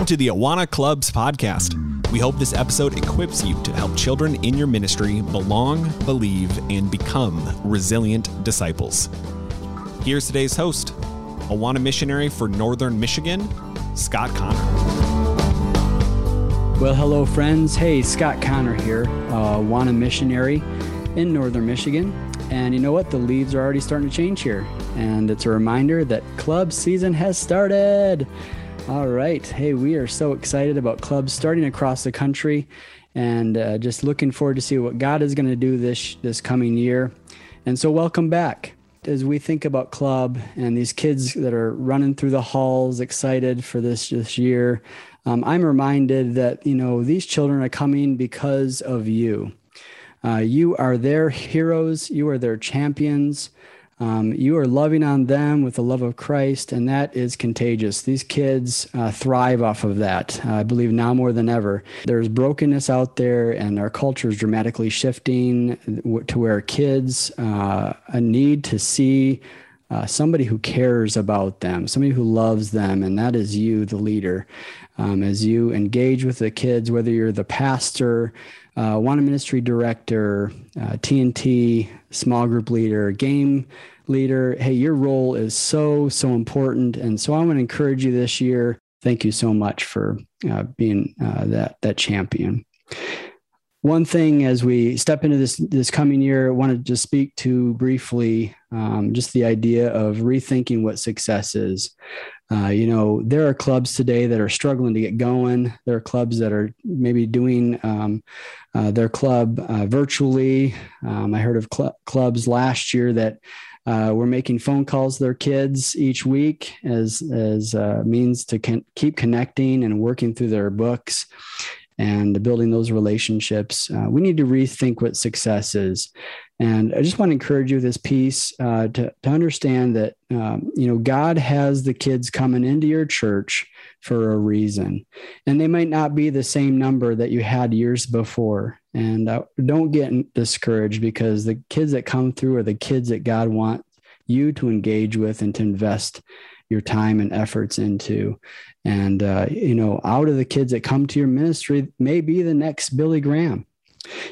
Welcome to the Awana Clubs podcast. We hope this episode equips you to help children in your ministry belong, believe, and become resilient disciples. Here's today's host, Awana missionary for Northern Michigan, Scott Connor. Well, hello, friends. Hey, Scott Connor here, uh, Awana missionary in Northern Michigan. And you know what? The leaves are already starting to change here. And it's a reminder that club season has started. All right. Hey, we are so excited about clubs starting across the country and uh, just looking forward to see what God is going to do this this coming year. And so welcome back. As we think about club and these kids that are running through the halls excited for this this year, um, I'm reminded that you know these children are coming because of you. Uh, you are their heroes. You are their champions. Um, you are loving on them with the love of Christ, and that is contagious. These kids uh, thrive off of that, uh, I believe, now more than ever. There's brokenness out there, and our culture is dramatically shifting to where kids uh, need to see uh, somebody who cares about them, somebody who loves them, and that is you, the leader. Um, as you engage with the kids, whether you're the pastor, uh, Awana Ministry Director, uh, TNT small group leader, game leader. Hey, your role is so, so important. And so I want to encourage you this year. Thank you so much for uh, being uh, that, that champion. One thing as we step into this this coming year, I wanted to speak to briefly um, just the idea of rethinking what success is. Uh, you know, there are clubs today that are struggling to get going. There are clubs that are maybe doing um, uh, their club uh, virtually. Um, I heard of cl- clubs last year that uh, were making phone calls to their kids each week as as uh, means to con- keep connecting and working through their books and building those relationships. Uh, we need to rethink what success is. And I just want to encourage you this piece uh, to, to understand that, um, you know, God has the kids coming into your church for a reason. And they might not be the same number that you had years before. And uh, don't get discouraged because the kids that come through are the kids that God wants you to engage with and to invest your time and efforts into. And, uh, you know, out of the kids that come to your ministry may be the next Billy Graham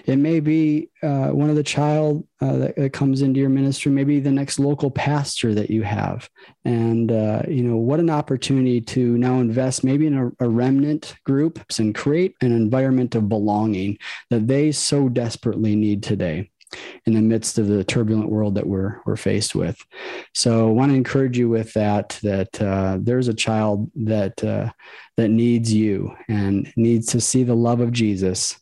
it may be uh, one of the child uh, that, that, comes into your ministry, maybe the next local pastor that you have. And, uh, you know, what an opportunity to now invest maybe in a, a remnant group and create an environment of belonging that they so desperately need today in the midst of the turbulent world that we're we're faced with. So I want to encourage you with that that uh, there's a child that uh, that needs you and needs to see the love of Jesus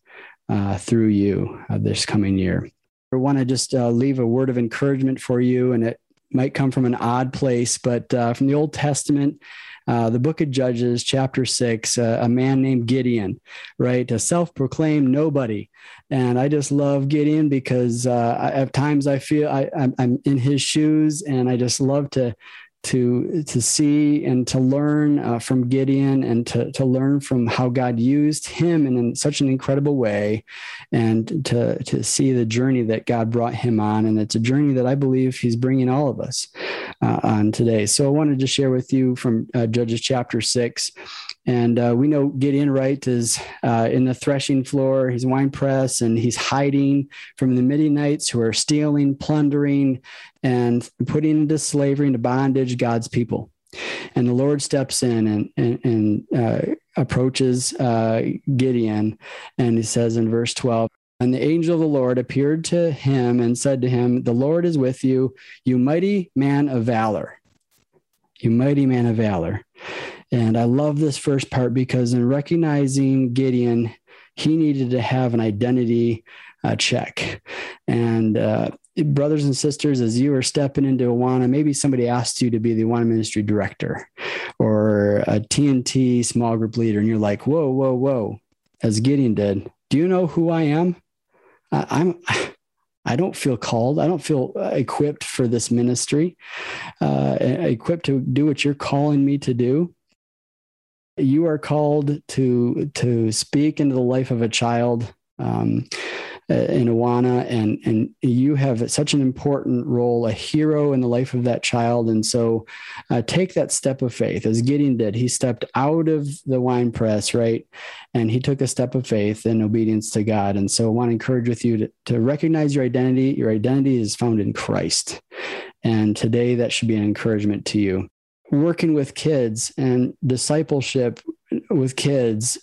uh, through you uh, this coming year. I want to just uh, leave a word of encouragement for you, and it might come from an odd place, but uh, from the Old Testament. Uh, the book of Judges, chapter six, uh, a man named Gideon, right? A self proclaimed nobody. And I just love Gideon because I, at times I feel I, I'm, I'm in his shoes and I just love to to to see and to learn uh, from Gideon and to to learn from how God used him in, in such an incredible way, and to to see the journey that God brought him on, and it's a journey that I believe He's bringing all of us uh, on today. So I wanted to share with you from uh, Judges chapter six. And uh, we know Gideon right is uh, in the threshing floor, he's wine press, and he's hiding from the Midianites who are stealing, plundering, and putting into slavery, into bondage God's people. And the Lord steps in and, and, and uh, approaches uh, Gideon, and he says in verse 12, and the angel of the Lord appeared to him and said to him, The Lord is with you, you mighty man of valor. You mighty man of valor. And I love this first part because in recognizing Gideon, he needed to have an identity uh, check. And uh, brothers and sisters, as you are stepping into Awana, maybe somebody asked you to be the Awana ministry director or a TNT small group leader, and you're like, whoa, whoa, whoa, as Gideon did. Do you know who I am? I'm. I don't feel called. I don't feel equipped for this ministry, uh, equipped to do what you're calling me to do you are called to to speak into the life of a child um, in Awana, and and you have such an important role, a hero in the life of that child. And so, uh, take that step of faith, as Gideon did. He stepped out of the wine press, right, and he took a step of faith in obedience to God. And so, I want to encourage with you to, to recognize your identity. Your identity is found in Christ, and today that should be an encouragement to you. Working with kids and discipleship with kids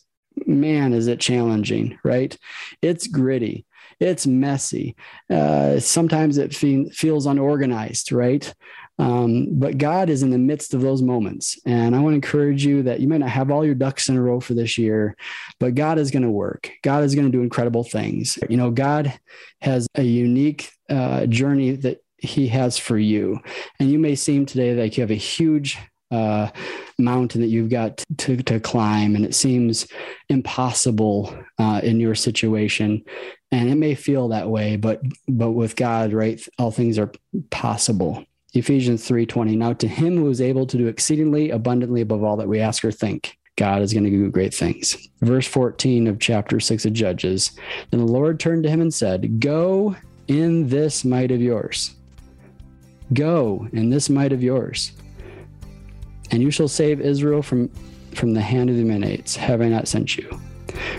man, is it challenging, right? It's gritty, it's messy. Uh, sometimes it fe- feels unorganized, right? Um, but God is in the midst of those moments. And I want to encourage you that you might not have all your ducks in a row for this year, but God is going to work. God is going to do incredible things. You know, God has a unique uh, journey that He has for you. And you may seem today like you have a huge uh, mountain that you've got to, to climb, and it seems impossible uh, in your situation. And it may feel that way, but but with God, right, all things are possible. Ephesians 3:20. Now to him who is able to do exceedingly abundantly above all that we ask or think. God is going to do great things. Verse 14 of chapter 6 of Judges. Then the Lord turned to him and said, Go in this might of yours. Go in this might of yours and you shall save Israel from, from the hand of the Ammonites. Have I not sent you?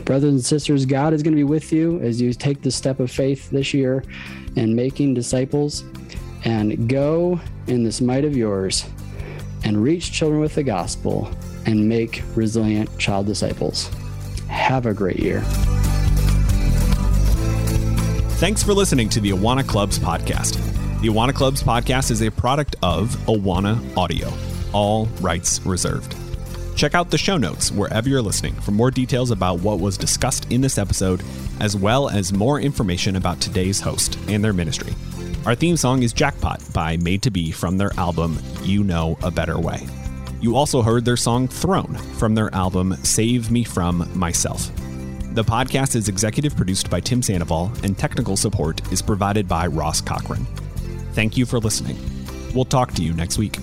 Brothers and sisters, God is going to be with you as you take the step of faith this year and making disciples and go in this might of yours and reach children with the gospel and make resilient child disciples. Have a great year. Thanks for listening to the Awana Clubs podcast. The Awana Clubs podcast is a product of Awana Audio all rights reserved. Check out the show notes wherever you're listening for more details about what was discussed in this episode, as well as more information about today's host and their ministry. Our theme song is Jackpot by Made to Be from their album You Know a Better Way. You also heard their song Throne from their album Save Me From Myself. The podcast is executive produced by Tim Sandoval, and technical support is provided by Ross Cochran. Thank you for listening. We'll talk to you next week.